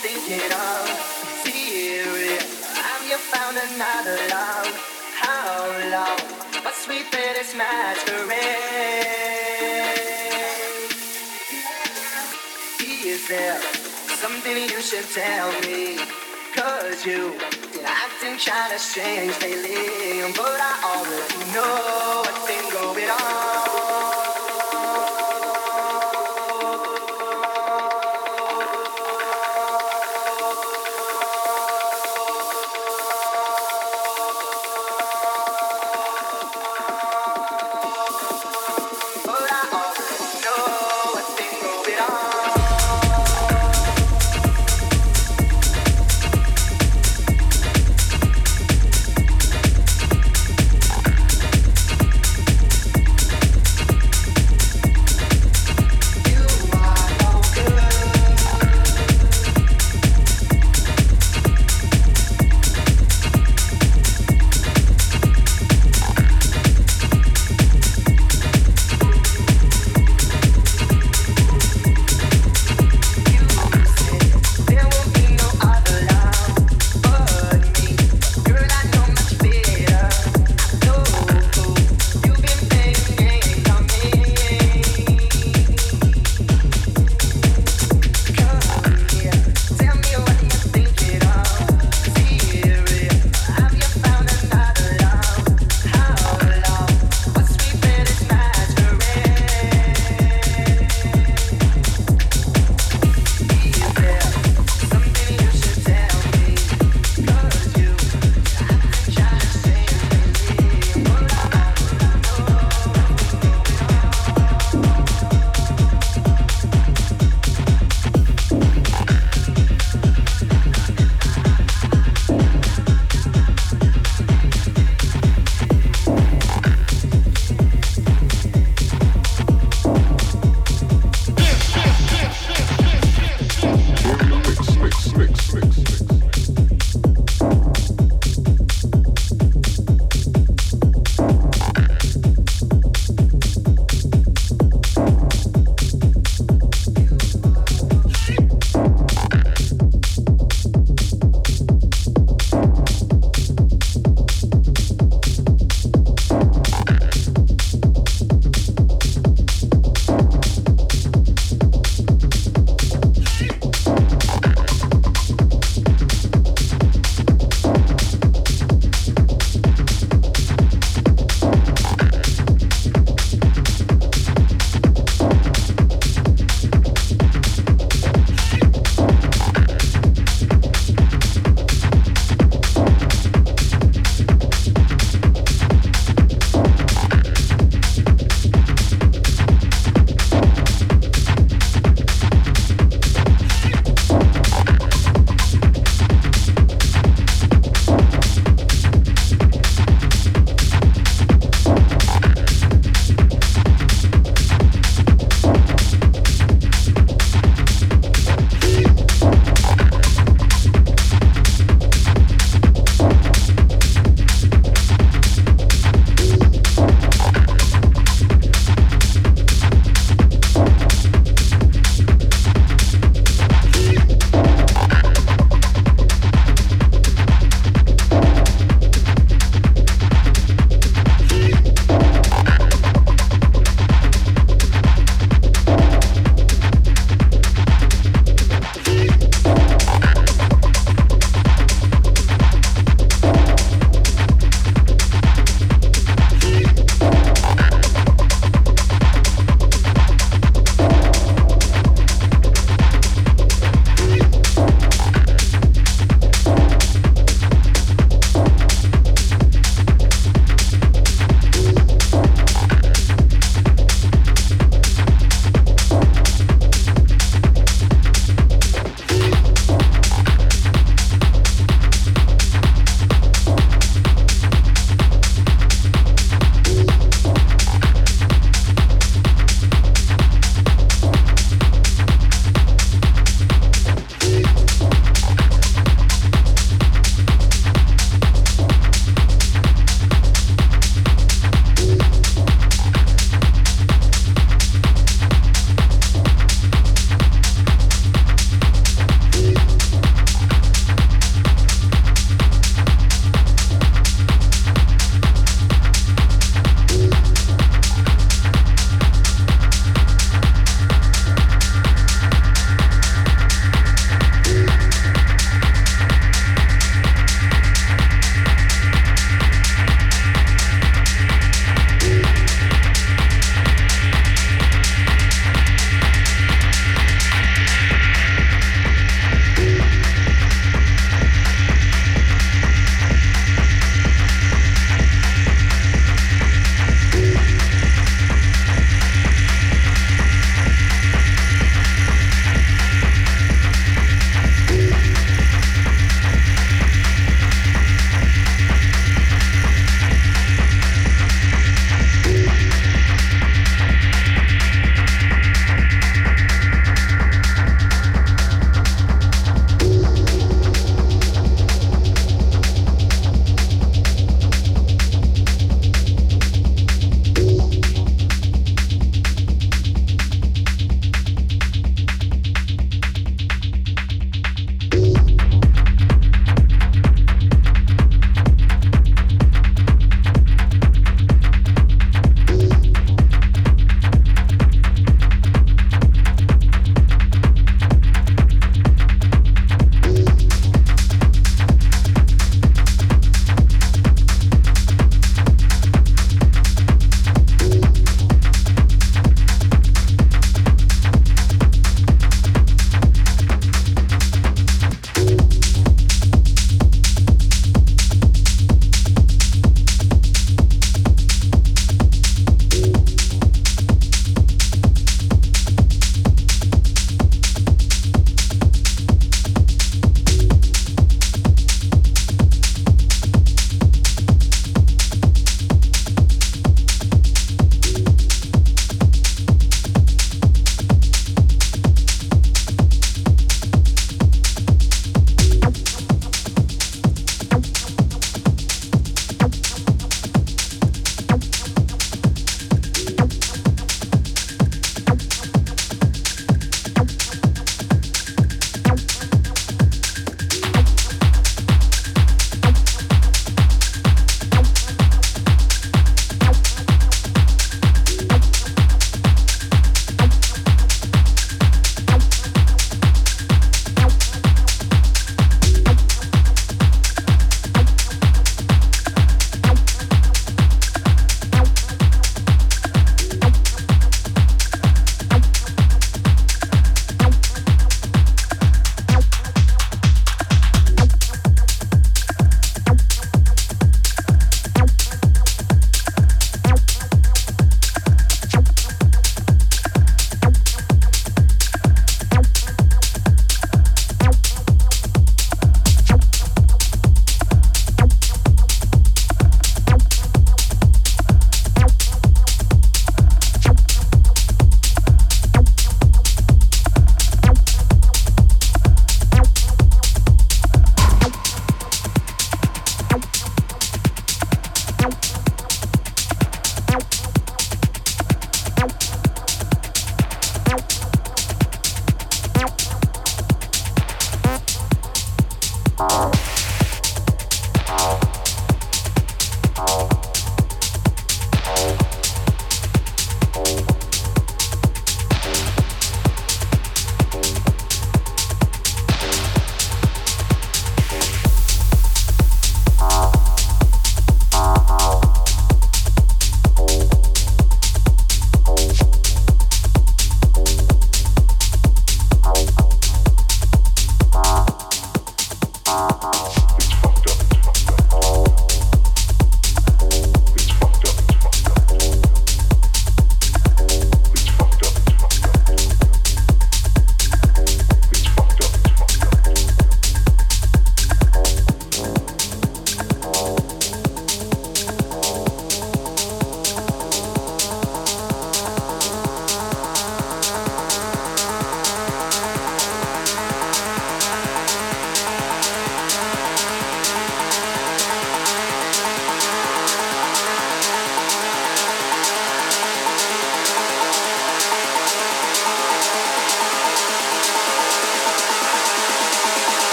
thinking of. Theory, have you found another love? How long? But sweeter this masquerade. Is there something you should tell me? Cause you acting kinda strange lately, but I already know what's been going on.